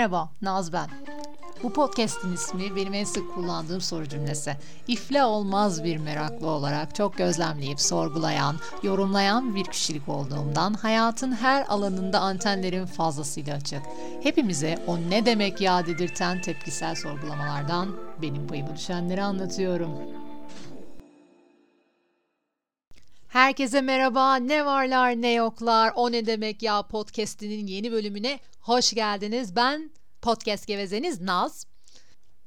Merhaba, Naz ben. Bu podcast'in ismi benim en sık kullandığım soru cümlesi. İfle olmaz bir meraklı olarak çok gözlemleyip sorgulayan, yorumlayan bir kişilik olduğumdan hayatın her alanında antenlerim fazlasıyla açık. Hepimize o ne demek ya dedirten tepkisel sorgulamalardan benim payıma düşenleri anlatıyorum. Herkese merhaba, ne varlar ne yoklar, o ne demek ya podcast'inin yeni bölümüne hoş geldiniz. Ben podcast gevezeniz Naz.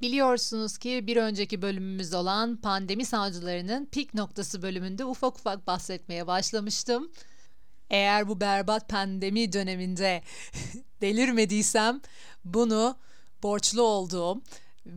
Biliyorsunuz ki bir önceki bölümümüz olan pandemi savcılarının pik noktası bölümünde ufak ufak bahsetmeye başlamıştım. Eğer bu berbat pandemi döneminde delirmediysem bunu borçlu olduğum,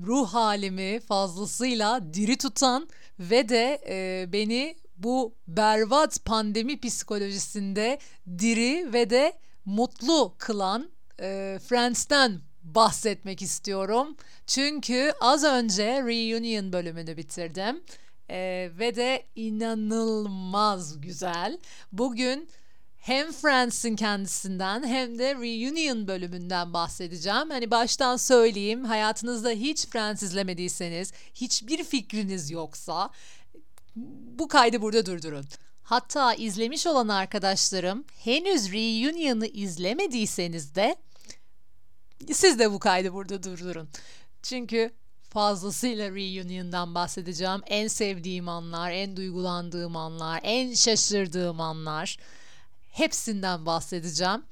ruh halimi fazlasıyla diri tutan ve de e, beni bu berbat pandemi psikolojisinde diri ve de mutlu kılan e, Friends'ten bahsetmek istiyorum. Çünkü az önce Reunion bölümünü bitirdim. E, ve de inanılmaz güzel. Bugün hem Friends'in kendisinden hem de Reunion bölümünden bahsedeceğim. Hani baştan söyleyeyim hayatınızda hiç Friends izlemediyseniz, hiçbir fikriniz yoksa bu kaydı burada durdurun. Hatta izlemiş olan arkadaşlarım henüz Reunion'ı izlemediyseniz de siz de bu kaydı burada durdurun. Çünkü fazlasıyla Reunion'dan bahsedeceğim. En sevdiğim anlar, en duygulandığım anlar, en şaşırdığım anlar. Hepsinden bahsedeceğim.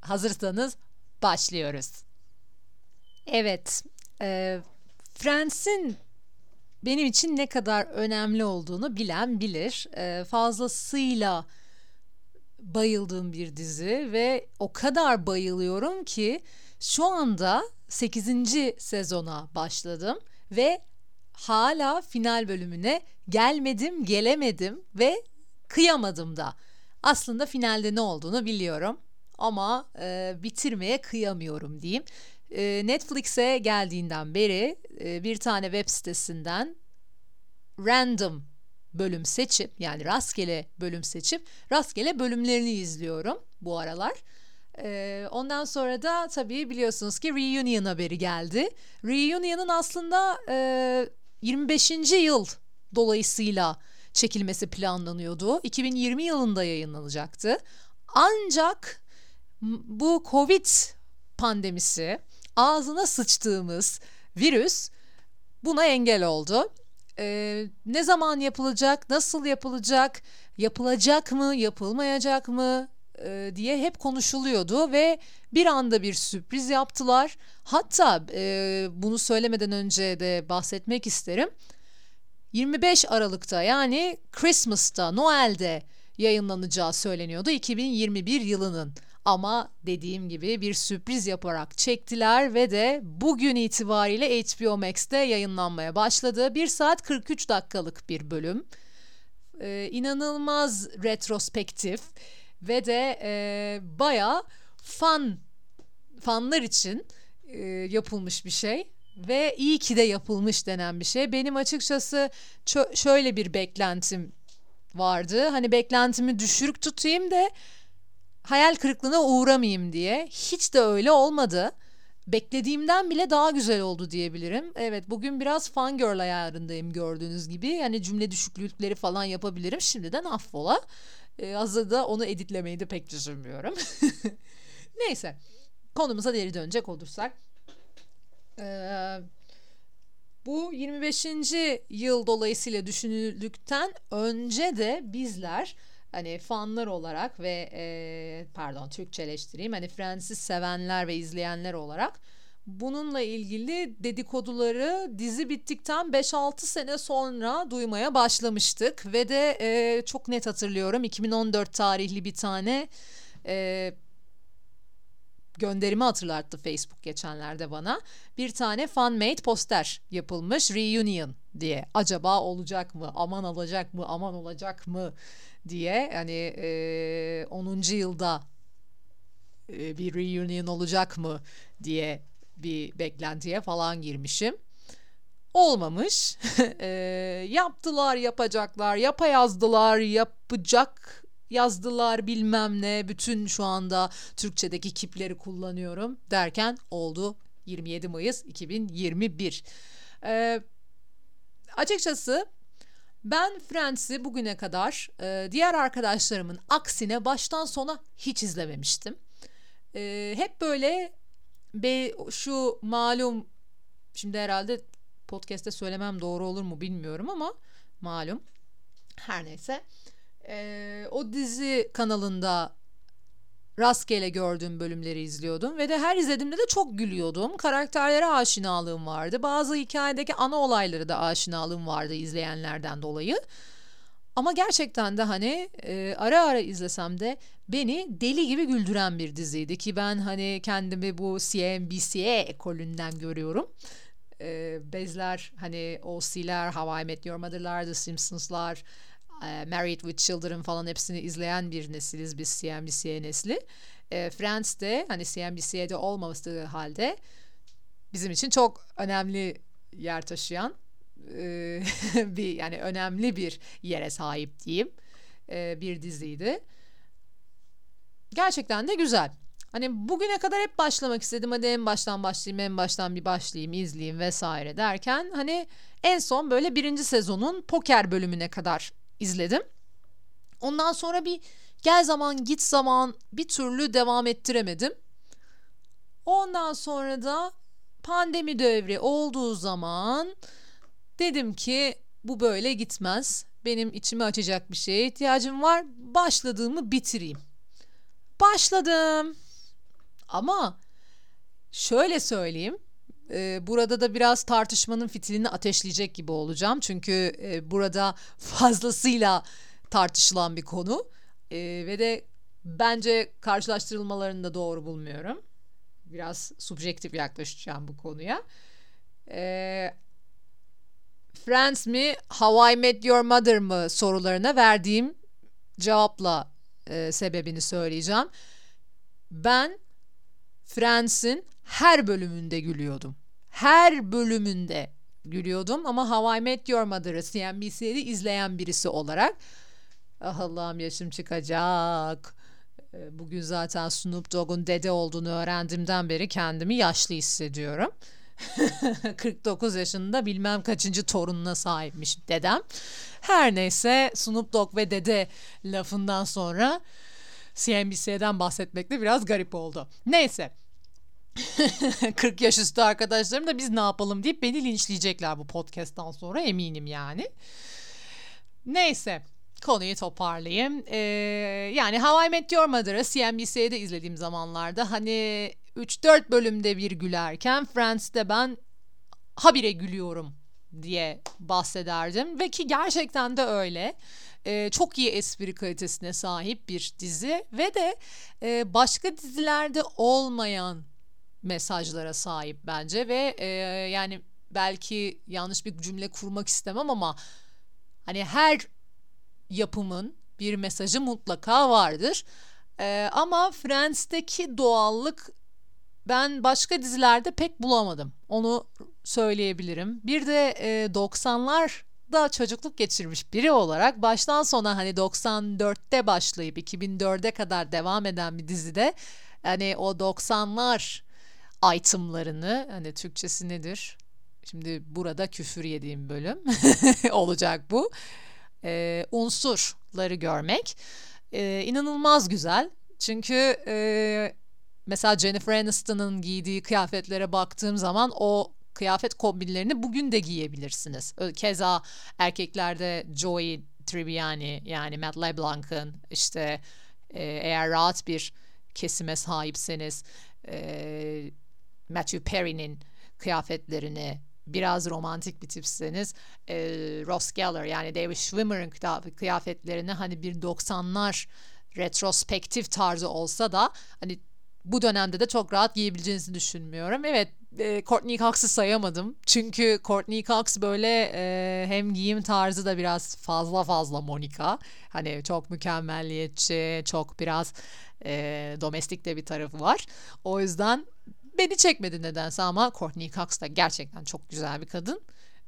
Hazırsanız başlıyoruz. Evet, e, Friends'in benim için ne kadar önemli olduğunu bilen bilir. E, fazlasıyla bayıldığım bir dizi ve o kadar bayılıyorum ki şu anda 8. sezona başladım ve hala final bölümüne gelmedim, gelemedim ve kıyamadım da. Aslında finalde ne olduğunu biliyorum ama e, bitirmeye kıyamıyorum diyeyim. E, Netflix'e geldiğinden beri e, bir tane web sitesinden random bölüm seçip yani rastgele bölüm seçip rastgele bölümlerini izliyorum bu aralar. Ee, ondan sonra da tabii biliyorsunuz ki Reunion haberi geldi. Reunion'ın aslında e, 25. yıl dolayısıyla çekilmesi planlanıyordu. 2020 yılında yayınlanacaktı. Ancak bu Covid pandemisi ağzına sıçtığımız virüs buna engel oldu. Ee, ne zaman yapılacak, nasıl yapılacak, yapılacak mı, yapılmayacak mı e, diye hep konuşuluyordu ve bir anda bir sürpriz yaptılar. Hatta e, bunu söylemeden önce de bahsetmek isterim. 25 Aralık'ta yani Christmas'ta, Noel'de yayınlanacağı söyleniyordu 2021 yılının. Ama dediğim gibi bir sürpriz yaparak çektiler ve de bugün itibariyle HBO Max'te yayınlanmaya başladı. 1 saat 43 dakikalık bir bölüm. Ee, inanılmaz retrospektif ve de e, baya fan fanlar için e, yapılmış bir şey ve iyi ki de yapılmış denen bir şey. Benim açıkçası şöyle bir beklentim vardı. Hani beklentimi düşürük tutayım da hayal kırıklığına uğramayayım diye. Hiç de öyle olmadı. Beklediğimden bile daha güzel oldu diyebilirim. Evet bugün biraz fangirl ayarındayım gördüğünüz gibi. Yani cümle düşüklükleri falan yapabilirim. Şimdiden affola. Ee, hazırda onu editlemeyi de pek düşünmüyorum. Neyse konumuza geri dönecek olursak. Ee, bu 25. yıl dolayısıyla düşünüldükten önce de bizler hani fanlar olarak ve e, pardon Türkçeleştireyim. Hani Friends'i sevenler ve izleyenler olarak bununla ilgili dedikoduları dizi bittikten 5-6 sene sonra duymaya başlamıştık. Ve de e, çok net hatırlıyorum 2014 tarihli bir tane e, gönderimi hatırlattı Facebook geçenlerde bana. Bir tane fanmade poster yapılmış reunion diye. Acaba olacak mı? Aman olacak mı? Aman olacak mı? diye hani e, 10. yılda e, bir reunion olacak mı diye bir beklentiye falan girmişim. Olmamış. e, yaptılar, yapacaklar, yapayazdılar, yapacak yazdılar bilmem ne bütün şu anda Türkçedeki kipleri kullanıyorum derken oldu 27 Mayıs 2021. Ee, açıkçası ben Friends'i bugüne kadar e, diğer arkadaşlarımın aksine baştan sona hiç izlememiştim. E, hep böyle be, şu malum şimdi herhalde podcast'te söylemem doğru olur mu bilmiyorum ama malum her neyse e, o dizi kanalında rastgele gördüğüm bölümleri izliyordum ve de her izlediğimde de çok gülüyordum. Karakterlere aşinalığım vardı. Bazı hikayedeki ana olayları da aşinalığım vardı izleyenlerden dolayı. Ama gerçekten de hani e, ara ara izlesem de beni deli gibi güldüren bir diziydi ki ben hani kendimi bu CNBC ekolünden görüyorum. E, bezler hani OC'ler, How I Met Your Mother'lar, The Simpsons'lar, Married with Children falan hepsini izleyen bir nesiliz biz CNBC nesli. E, Friends de hani CNBC'de olmaması halde bizim için çok önemli yer taşıyan e, bir yani önemli bir yere sahip diyeyim e, bir diziydi. Gerçekten de güzel. Hani bugüne kadar hep başlamak istedim. Hadi en baştan başlayayım, en baştan bir başlayayım, izleyeyim vesaire derken hani en son böyle birinci sezonun poker bölümüne kadar izledim. Ondan sonra bir gel zaman git zaman bir türlü devam ettiremedim. Ondan sonra da pandemi devri olduğu zaman dedim ki bu böyle gitmez. Benim içimi açacak bir şeye ihtiyacım var. Başladığımı bitireyim. Başladım. Ama şöyle söyleyeyim. E, burada da biraz tartışmanın fitilini ateşleyecek gibi olacağım. Çünkü e, burada fazlasıyla tartışılan bir konu. E, ve de bence karşılaştırılmalarını da doğru bulmuyorum. Biraz subjektif yaklaşacağım bu konuya. E, Friends mi, How I Met Your Mother mı sorularına verdiğim cevapla e, sebebini söyleyeceğim. Ben Friends'in her bölümünde gülüyordum. Her bölümünde gülüyordum ama How I Met Your Mother'ı CNBC'de izleyen birisi olarak ah Allah'ım yaşım çıkacak. Ee, bugün zaten Snoop Dogg'un dede olduğunu öğrendiğimden beri kendimi yaşlı hissediyorum. 49 yaşında bilmem kaçıncı torununa sahipmiş dedem. Her neyse Snoop Dogg ve dede lafından sonra CNBC'den bahsetmek de biraz garip oldu. Neyse 40 yaş üstü arkadaşlarım da biz ne yapalım deyip beni linçleyecekler bu podcast'tan sonra eminim yani. Neyse konuyu toparlayayım. Ee, yani How I Met Your Mother'ı CNBC'de izlediğim zamanlarda hani 3-4 bölümde bir gülerken Friends'te ben habire gülüyorum diye bahsederdim ve ki gerçekten de öyle. Ee, çok iyi espri kalitesine sahip bir dizi ve de e, başka dizilerde olmayan mesajlara sahip bence ve e, yani belki yanlış bir cümle kurmak istemem ama hani her yapımın bir mesajı mutlaka vardır. E, ama Friends'teki doğallık ben başka dizilerde pek bulamadım. Onu söyleyebilirim. Bir de e, 90'lar da çocukluk geçirmiş biri olarak baştan sona hani 94'te başlayıp 2004'e kadar devam eden bir dizide hani o 90'lar itemlarını hani Türkçesi nedir? Şimdi burada küfür yediğim bölüm olacak bu. Ee, unsurları görmek ee, inanılmaz güzel. Çünkü e, mesela Jennifer Aniston'ın giydiği kıyafetlere baktığım zaman o kıyafet kombinlerini bugün de giyebilirsiniz. Keza erkeklerde Joey Tribbiani yani Matt LeBlanc'ın işte e, eğer rahat bir kesime sahipseniz e, Matthew Perry'nin kıyafetlerini biraz romantik bir tipseniz e, Ross Geller yani David Schwimmer'ın kıyafetlerini hani bir 90'lar retrospektif tarzı olsa da hani bu dönemde de çok rahat giyebileceğinizi düşünmüyorum. Evet e, Courtney Cox'ı sayamadım. Çünkü Courtney Cox böyle e, hem giyim tarzı da biraz fazla fazla Monica. Hani çok mükemmelliyetçi, çok biraz e, domestik de bir tarafı var. O yüzden beni çekmedi nedense ama Courtney Cox da gerçekten çok güzel bir kadın.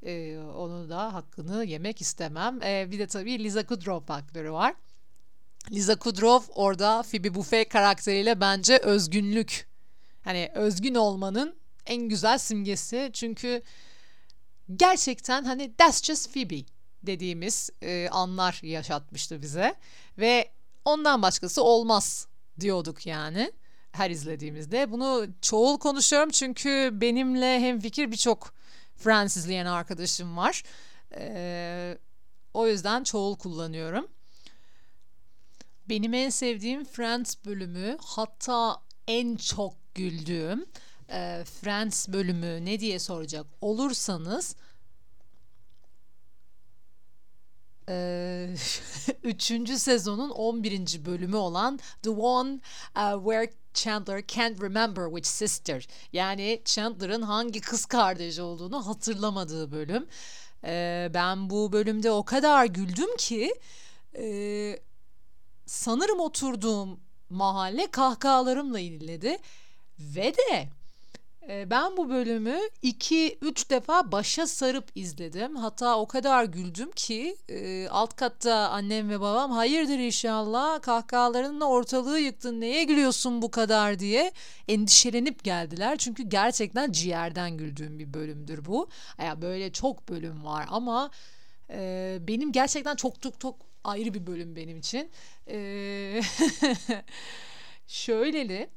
Ee, onu da hakkını yemek istemem. Ee, bir de tabii Liza Kudrow faktörü var. Liza Kudrow orada Phoebe Buffay karakteriyle bence özgünlük. Hani özgün olmanın en güzel simgesi. Çünkü gerçekten hani that's just Phoebe dediğimiz e, anlar yaşatmıştı bize. Ve ondan başkası olmaz diyorduk yani her izlediğimizde. Bunu çoğul konuşuyorum çünkü benimle hem fikir birçok Friends izleyen arkadaşım var. Ee, o yüzden çoğul kullanıyorum. Benim en sevdiğim Friends bölümü hatta en çok güldüğüm e, Friends bölümü ne diye soracak olursanız e, üçüncü sezonun 11. bölümü olan The One uh, Where Chandler can't remember which sister. Yani Chandler'ın hangi kız kardeşi olduğunu hatırlamadığı bölüm. Ee, ben bu bölümde o kadar güldüm ki e, sanırım oturduğum mahalle kahkahalarımla inledi. Ve de ben bu bölümü 2-3 defa başa sarıp izledim. Hatta o kadar güldüm ki e, alt katta annem ve babam hayırdır inşallah kahkahalarınla ortalığı yıktın neye gülüyorsun bu kadar diye endişelenip geldiler. Çünkü gerçekten ciğerden güldüğüm bir bölümdür bu. Ya böyle çok bölüm var ama e, benim gerçekten çok çok çok ayrı bir bölüm benim için. E, şöyleli...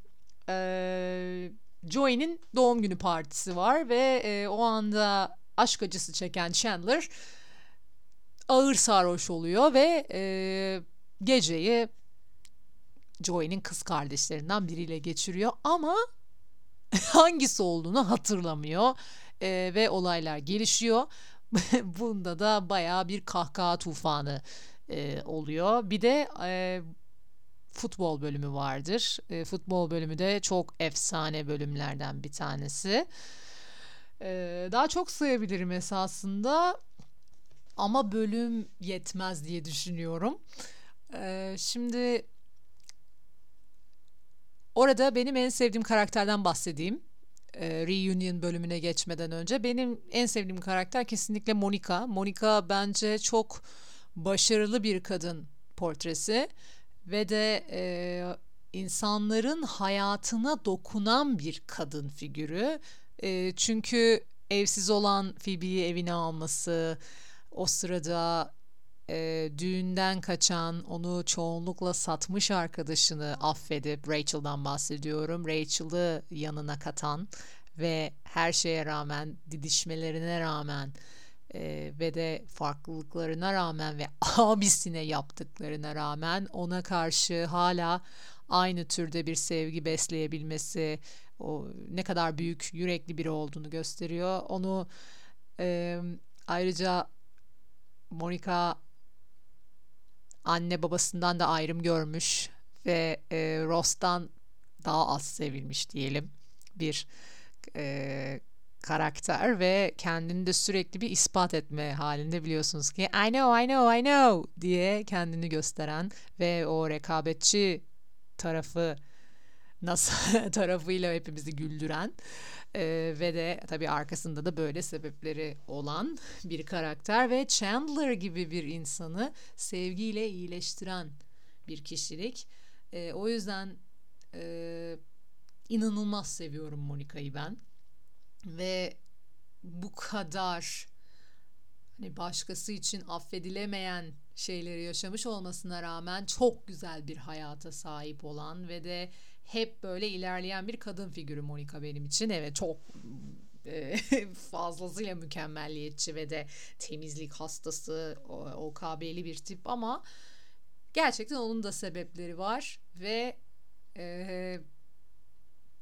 E, Joey'nin doğum günü partisi var ve e, o anda aşk acısı çeken Chandler ağır sarhoş oluyor ve e, geceyi Joey'nin kız kardeşlerinden biriyle geçiriyor ama hangisi olduğunu hatırlamıyor e, ve olaylar gelişiyor. Bunda da baya bir kahkaha tufanı e, oluyor. Bir de e, futbol bölümü vardır. E, futbol bölümü de çok efsane bölümlerden bir tanesi. E, daha çok sayabilirim esasında ama bölüm yetmez diye düşünüyorum. E, şimdi orada benim en sevdiğim karakterden bahsedeyim. E, reunion bölümüne geçmeden önce benim en sevdiğim karakter kesinlikle Monica. Monica bence çok başarılı bir kadın portresi ve de e, insanların hayatına dokunan bir kadın figürü. E, çünkü evsiz olan Phoebe'yi evine alması, o sırada e, düğünden kaçan, onu çoğunlukla satmış arkadaşını affedip, Rachel'dan bahsediyorum, Rachel'ı yanına katan ve her şeye rağmen, didişmelerine rağmen e, ve de farklılıklarına rağmen ve abisine yaptıklarına rağmen ona karşı hala aynı türde bir sevgi besleyebilmesi o ne kadar büyük yürekli biri olduğunu gösteriyor. Onu e, ayrıca Monica anne babasından da ayrım görmüş ve e, Ross'tan daha az sevilmiş diyelim bir e, karakter ve kendini de sürekli bir ispat etme halinde biliyorsunuz ki I know I know I know diye kendini gösteren ve o rekabetçi tarafı nasıl tarafıyla hepimizi güldüren e, ve de tabii arkasında da böyle sebepleri olan bir karakter ve Chandler gibi bir insanı sevgiyle iyileştiren bir kişilik. E, o yüzden e, inanılmaz seviyorum Monica'yı ben ve bu kadar hani başkası için affedilemeyen şeyleri yaşamış olmasına rağmen çok güzel bir hayata sahip olan ve de hep böyle ilerleyen bir kadın figürü Monica benim için. Evet çok e, fazlasıyla mükemmelliyetçi ve de temizlik hastası OKB'li bir tip ama gerçekten onun da sebepleri var ve e,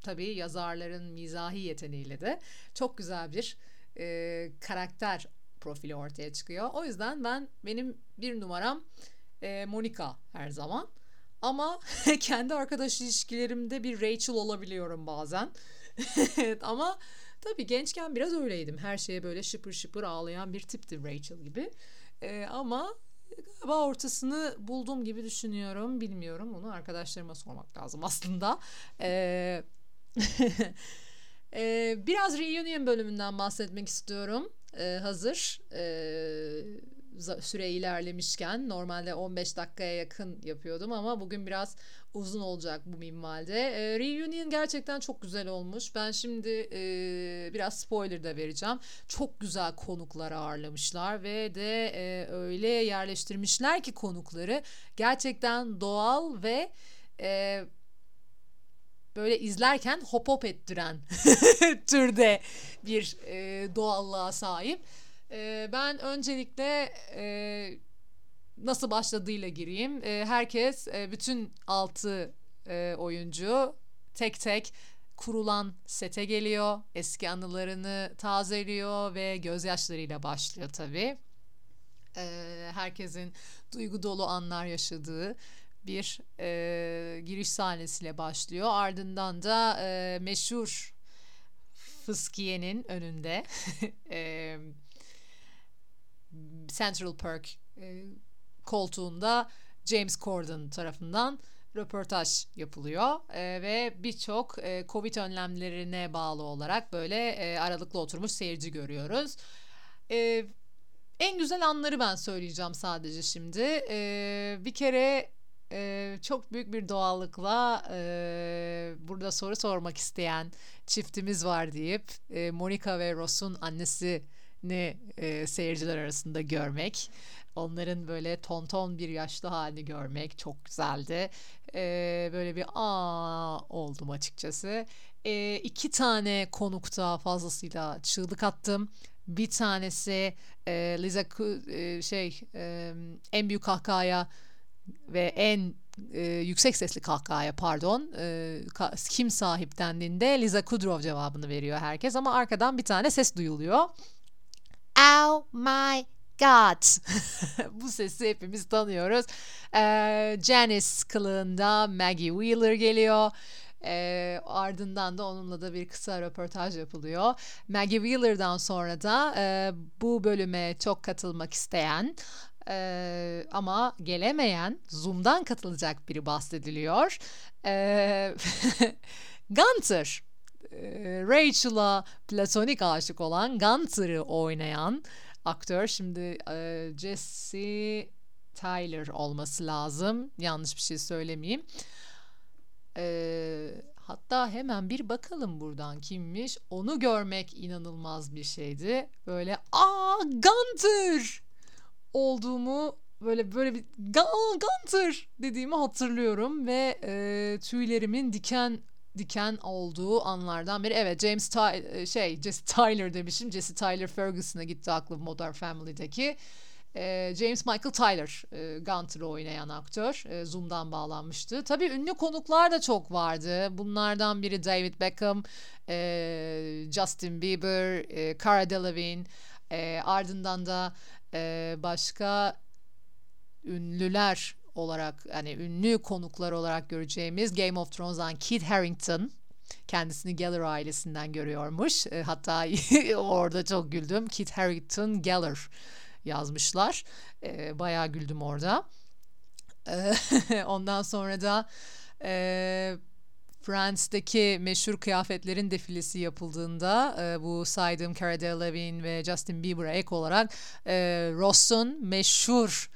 tabii yazarların mizahi yeteneğiyle de çok güzel bir e, karakter profili ortaya çıkıyor. O yüzden ben benim bir numaram e, Monica her zaman. Ama kendi arkadaş ilişkilerimde bir Rachel olabiliyorum bazen. ama tabii gençken biraz öyleydim. Her şeye böyle şıpır şıpır ağlayan bir tipti Rachel gibi. E, ama galiba ortasını buldum gibi düşünüyorum. Bilmiyorum. Onu arkadaşlarıma sormak lazım aslında. E, ee, biraz reunion bölümünden bahsetmek istiyorum. Ee, hazır. Ee, süre ilerlemişken normalde 15 dakikaya yakın yapıyordum ama bugün biraz uzun olacak bu minvalde. E, Reunion gerçekten çok güzel olmuş. Ben şimdi e, biraz spoiler da vereceğim. Çok güzel konuklar ağırlamışlar ve de e, öyle yerleştirmişler ki konukları gerçekten doğal ve e, böyle izlerken hop hop ettiren türde bir e, doğallığa sahip. E, ben öncelikle e, nasıl başladığıyla gireyim. E, herkes, e, bütün altı e, oyuncu tek tek kurulan sete geliyor. Eski anılarını tazeliyor ve gözyaşlarıyla başlıyor tabii. E, herkesin duygu dolu anlar yaşadığı bir e, giriş sahnesiyle başlıyor. Ardından da e, meşhur Fıskiye'nin önünde e, Central Park e, koltuğunda James Corden tarafından röportaj yapılıyor e, ve birçok e, Covid önlemlerine bağlı olarak böyle e, aralıklı oturmuş seyirci görüyoruz. E, en güzel anları ben söyleyeceğim sadece şimdi. E, bir kere e, çok büyük bir doğallıkla e, burada soru sormak isteyen çiftimiz var deyip e, Monica ve Ross'un annesini e, seyirciler arasında görmek. Onların böyle tonton bir yaşlı halini görmek çok güzeldi. E, böyle bir aa oldum açıkçası. E, iki tane konukta fazlasıyla çığlık attım. Bir tanesi e, Liza e, şey e, en büyük kahkahaya ve en e, yüksek sesli kahkahaya pardon e, kim sahiplendiğinde Liza Kudrow cevabını veriyor herkes ama arkadan bir tane ses duyuluyor. Oh my God. Bu sesi hepimiz tanıyoruz. E, Janice kılığında Maggie Wheeler geliyor. E, ardından da onunla da bir kısa röportaj yapılıyor. Maggie Wheeler'dan sonra da e, bu bölüme çok katılmak isteyen ee, ama gelemeyen Zoom'dan katılacak biri bahsediliyor. Ee, Gunter, Rachel'a platonik aşık olan Gunter'ı oynayan aktör şimdi e, Jesse Tyler olması lazım. Yanlış bir şey söylemeyeyim. Ee, hatta hemen bir bakalım buradan kimmiş. Onu görmek inanılmaz bir şeydi. Böyle aa Gunter olduğumu böyle böyle bir Gunter dediğimi hatırlıyorum ve e, tüylerimin diken diken olduğu anlardan biri. Evet James Ty şey Jesse Tyler demişim. Jesse Tyler Ferguson'a gitti aklım Modern Family'deki. E, James Michael Tyler e, Gunter'ı oynayan aktör. E, Zoom'dan bağlanmıştı. Tabii ünlü konuklar da çok vardı. Bunlardan biri David Beckham, e, Justin Bieber, e, Cara Delevingne. E, ardından da e, başka ünlüler olarak yani ünlü konuklar olarak göreceğimiz Game of Thrones'dan Kit Harington kendisini Geller ailesinden görüyormuş. E, hatta orada çok güldüm. Kit Harington Geller yazmışlar. E, bayağı güldüm orada. E, ondan sonra da e, Friends'teki meşhur kıyafetlerin defilesi yapıldığında e, bu saydığım Cara Delevingne ve Justin Bieber'a ek olarak e, Ross'un meşhur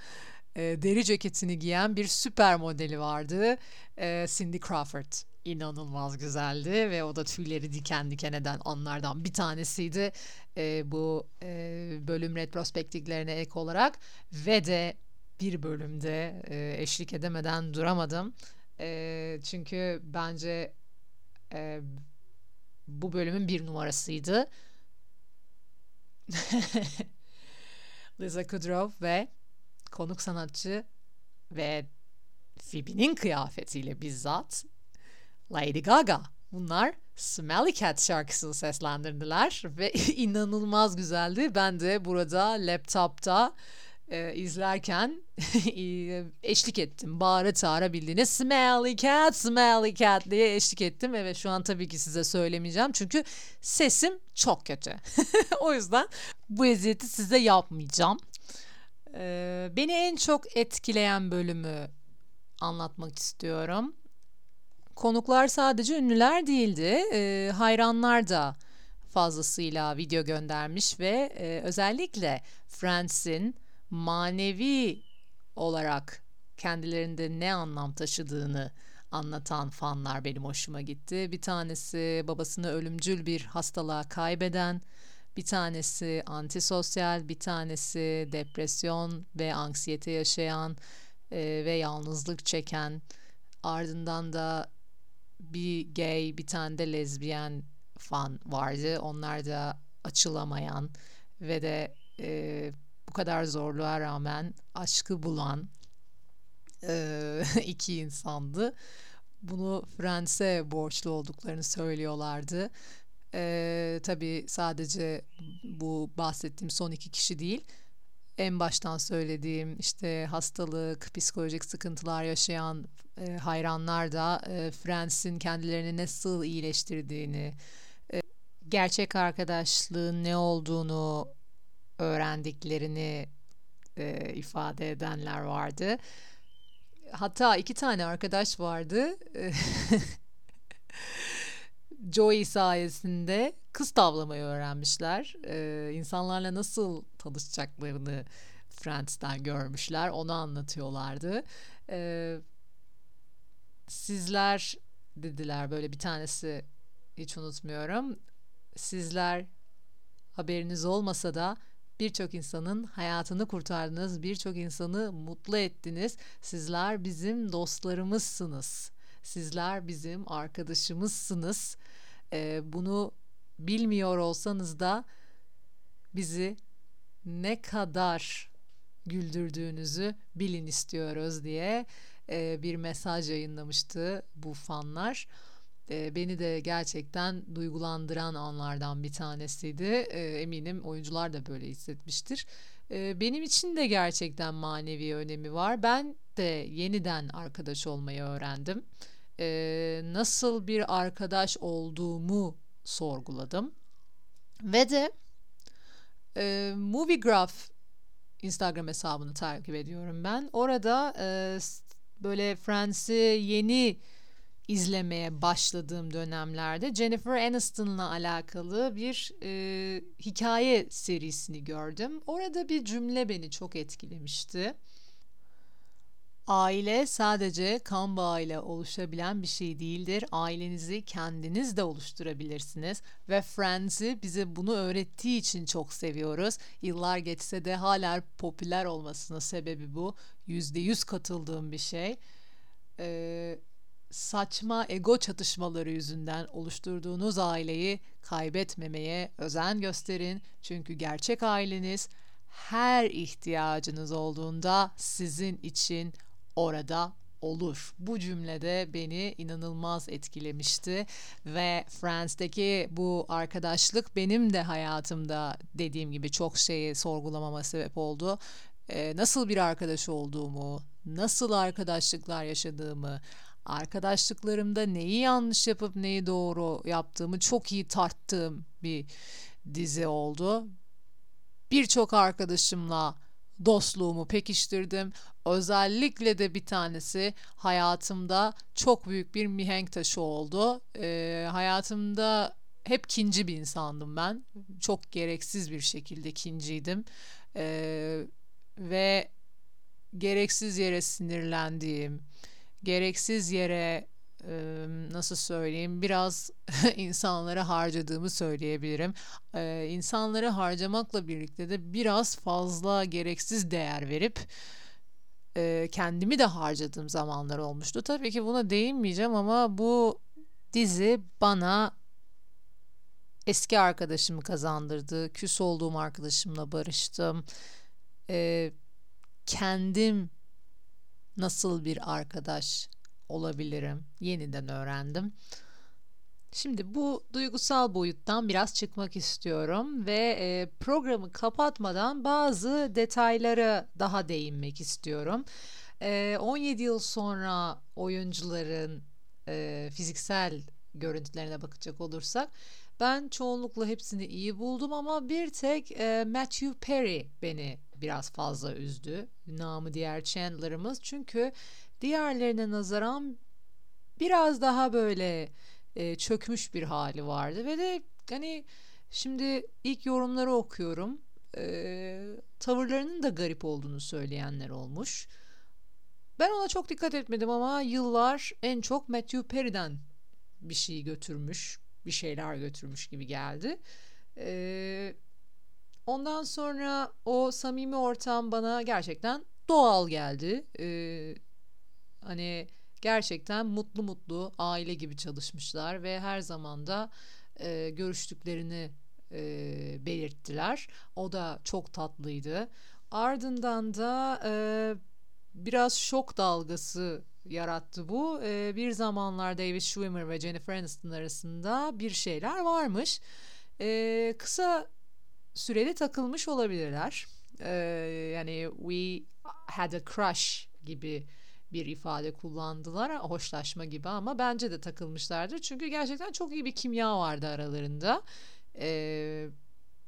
e, deri ceketini giyen bir süper modeli vardı. E, Cindy Crawford inanılmaz güzeldi ve o da tüyleri diken diken eden anlardan bir tanesiydi e, bu e, bölüm retrospektiklerine ek olarak ve de bir bölümde e, eşlik edemeden duramadım. E, çünkü bence e, bu bölümün bir numarasıydı. Liza Kudrow ve konuk sanatçı ve Phoebe'nin kıyafetiyle bizzat Lady Gaga. Bunlar Smelly Cat şarkısını seslendirdiler ve inanılmaz güzeldi. Ben de burada laptopta e, izlerken eşlik ettim. Bağıra çağıra bildiğiniz smelly cat, smelly cat diye eşlik ettim. Evet şu an tabii ki size söylemeyeceğim. Çünkü sesim çok kötü. o yüzden bu eziyeti size yapmayacağım. Ee, beni en çok etkileyen bölümü anlatmak istiyorum. Konuklar sadece ünlüler değildi. Ee, hayranlar da fazlasıyla video göndermiş ve e, özellikle Friends'in manevi olarak kendilerinde ne anlam taşıdığını anlatan fanlar benim hoşuma gitti. Bir tanesi babasını ölümcül bir hastalığa kaybeden, bir tanesi antisosyal, bir tanesi depresyon ve anksiyete yaşayan e, ve yalnızlık çeken. Ardından da bir gay, bir tane de lezbiyen fan vardı. Onlar da açılamayan ve de e, bu kadar zorluğa rağmen aşkı bulan e, iki insandı. Bunu Friends'e borçlu olduklarını söylüyorlardı. E, tabii sadece bu bahsettiğim son iki kişi değil. En baştan söylediğim işte hastalık, psikolojik sıkıntılar yaşayan e, hayranlar da e, Friends'in kendilerini nasıl iyileştirdiğini, e, gerçek arkadaşlığın ne olduğunu öğrendiklerini e, ifade edenler vardı. Hatta iki tane arkadaş vardı. Joey sayesinde kız tavlamayı öğrenmişler. Ee, insanlarla nasıl tanışacaklarını Friends'ten görmüşler. Onu anlatıyorlardı. Ee, sizler dediler böyle bir tanesi hiç unutmuyorum. Sizler haberiniz olmasa da birçok insanın hayatını kurtardınız, birçok insanı mutlu ettiniz. Sizler bizim dostlarımızsınız. Sizler bizim arkadaşımızsınız. Ee, bunu bilmiyor olsanız da bizi ne kadar güldürdüğünüzü bilin istiyoruz diye e, bir mesaj yayınlamıştı bu fanlar. E, beni de gerçekten duygulandıran anlardan bir tanesiydi. E, eminim oyuncular da böyle hissetmiştir. E, benim için de gerçekten manevi önemi var. Ben de yeniden arkadaş olmayı öğrendim. Nasıl bir arkadaş olduğumu sorguladım. Ve de e, Moviegraph Instagram hesabını takip ediyorum ben. Orada e, böyle Friends'i yeni izlemeye başladığım dönemlerde Jennifer Aniston'la alakalı bir e, hikaye serisini gördüm. Orada bir cümle beni çok etkilemişti. Aile sadece kan bağıyla oluşabilen bir şey değildir. Ailenizi kendiniz de oluşturabilirsiniz ve Friends'i bize bunu öğrettiği için çok seviyoruz. Yıllar geçse de hala popüler olmasının sebebi bu. Yüzde yüz katıldığım bir şey. Ee, saçma ego çatışmaları yüzünden oluşturduğunuz aileyi kaybetmemeye özen gösterin. Çünkü gerçek aileniz her ihtiyacınız olduğunda sizin için orada olur. Bu cümlede beni inanılmaz etkilemişti ve Friends'teki bu arkadaşlık benim de hayatımda dediğim gibi çok şeyi sorgulamama sebep oldu. Ee, nasıl bir arkadaş olduğumu, nasıl arkadaşlıklar yaşadığımı, arkadaşlıklarımda neyi yanlış yapıp neyi doğru yaptığımı çok iyi tarttığım bir dizi oldu. Birçok arkadaşımla dostluğumu pekiştirdim. Özellikle de bir tanesi hayatımda çok büyük bir mihenk taşı oldu. Ee, hayatımda hep kinci bir insandım ben. Çok gereksiz bir şekilde kinciydim. Ee, ve gereksiz yere sinirlendiğim, gereksiz yere nasıl söyleyeyim biraz insanları harcadığımı söyleyebilirim. E, harcamakla birlikte de biraz fazla gereksiz değer verip kendimi de harcadığım zamanlar olmuştu. Tabii ki buna değinmeyeceğim ama bu dizi bana eski arkadaşımı kazandırdı. Küs olduğum arkadaşımla barıştım. Kendim nasıl bir arkadaş olabilirim yeniden öğrendim. Şimdi bu duygusal boyuttan biraz çıkmak istiyorum ve e, programı kapatmadan bazı detaylara daha değinmek istiyorum. E, 17 yıl sonra oyuncuların e, fiziksel görüntülerine bakacak olursak ben çoğunlukla hepsini iyi buldum ama bir tek e, Matthew Perry beni biraz fazla üzdü. Namı diğer Chandler'ımız çünkü diğerlerine nazaran biraz daha böyle e, çökmüş bir hali vardı ve de hani şimdi ilk yorumları okuyorum. e, tavırlarının da garip olduğunu söyleyenler olmuş. Ben ona çok dikkat etmedim ama yıllar en çok Matthew Perry'den bir şey götürmüş, bir şeyler götürmüş gibi geldi. Ee, ondan sonra o samimi ortam bana gerçekten doğal geldi. Ee, hani gerçekten mutlu mutlu aile gibi çalışmışlar ve her zaman da e, görüştüklerini e, belirttiler. O da çok tatlıydı. Ardından da e, biraz şok dalgası yarattı bu. E, bir zamanlar David Schwimmer ve Jennifer Aniston arasında bir şeyler varmış. E, kısa süreli takılmış olabilirler. E, yani we had a crush gibi bir ifade kullandılar. Hoşlaşma gibi ama bence de takılmışlardır. Çünkü gerçekten çok iyi bir kimya vardı aralarında. Ee,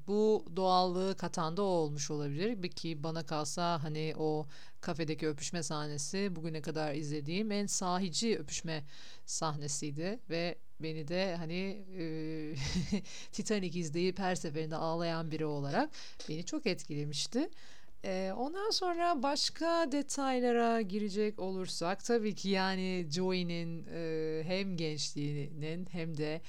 bu doğallığı katan da o olmuş olabilir. Ki bana kalsa hani o kafedeki öpüşme sahnesi bugüne kadar izlediğim en sahici öpüşme sahnesiydi ve beni de hani e, Titanic izleyip her seferinde ağlayan biri olarak beni çok etkilemişti. E, ondan sonra başka detaylara girecek olursak tabii ki yani Joey'nin e, hem gençliğinin hem de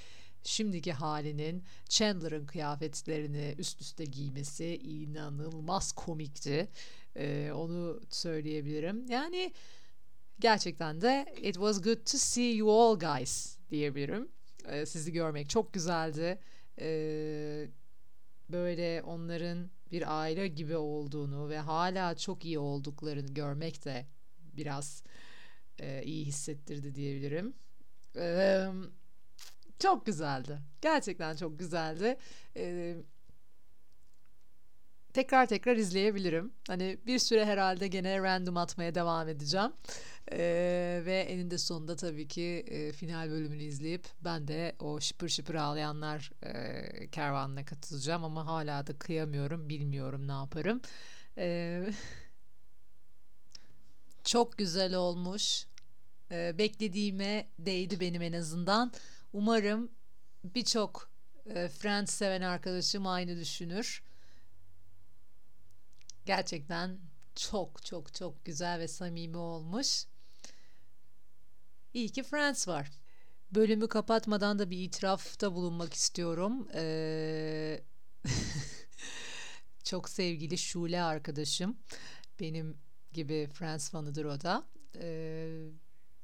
şimdiki halinin Chandler'ın kıyafetlerini üst üste giymesi inanılmaz komikti. Ee, onu söyleyebilirim. Yani gerçekten de it was good to see you all guys diyebilirim. Ee, sizi görmek çok güzeldi. Ee, böyle onların bir aile gibi olduğunu ve hala çok iyi olduklarını görmek de biraz e, iyi hissettirdi diyebilirim. Ee, çok güzeldi. Gerçekten çok güzeldi. Ee, tekrar tekrar izleyebilirim. Hani bir süre herhalde gene random atmaya devam edeceğim. Ee, ve eninde sonunda tabii ki e, final bölümünü izleyip ben de o şıpır şıpır ağlayanlar e, kervanına katılacağım ama hala da kıyamıyorum bilmiyorum ne yaparım. Ee, çok güzel olmuş. Ee, beklediğime değdi benim en azından. Umarım birçok e, Friends seven arkadaşım aynı düşünür. Gerçekten çok çok çok güzel ve samimi olmuş. İyi ki Friends var. Bölümü kapatmadan da bir itirafta bulunmak istiyorum. Ee, çok sevgili Şule arkadaşım. Benim gibi Friends fanıdır o da. Ee,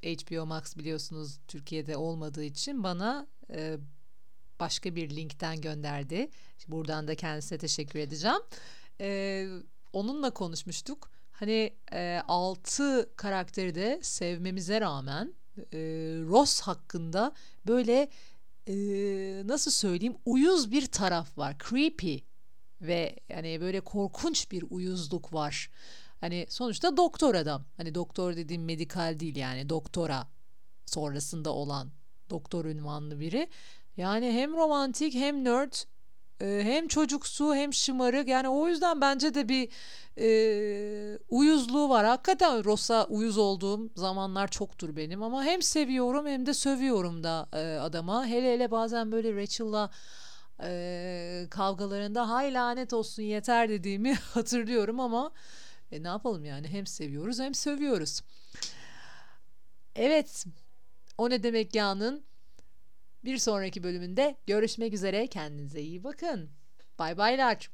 HBO Max biliyorsunuz Türkiye'de olmadığı için bana e, başka bir linkten gönderdi. Buradan da kendisine teşekkür edeceğim. E, onunla konuşmuştuk. Hani e, altı karakteri de sevmemize rağmen e, Ross hakkında böyle e, nasıl söyleyeyim uyuz bir taraf var. Creepy ve yani böyle korkunç bir uyuzluk var. Hani sonuçta doktor adam. Hani doktor dediğim medikal değil yani doktora sonrasında olan doktor ünvanlı biri. Yani hem romantik hem nerd e, hem çocuksu hem şımarık yani o yüzden bence de bir e, uyuzluğu var. Hakikaten Ross'a uyuz olduğum zamanlar çoktur benim ama hem seviyorum hem de sövüyorum da e, adama. Hele hele bazen böyle Rachel'la e, kavgalarında hay lanet olsun yeter dediğimi hatırlıyorum ama e ne yapalım yani hem seviyoruz hem sövüyoruz. Evet o ne demek ya'nın bir sonraki bölümünde görüşmek üzere kendinize iyi bakın. Bay baylar.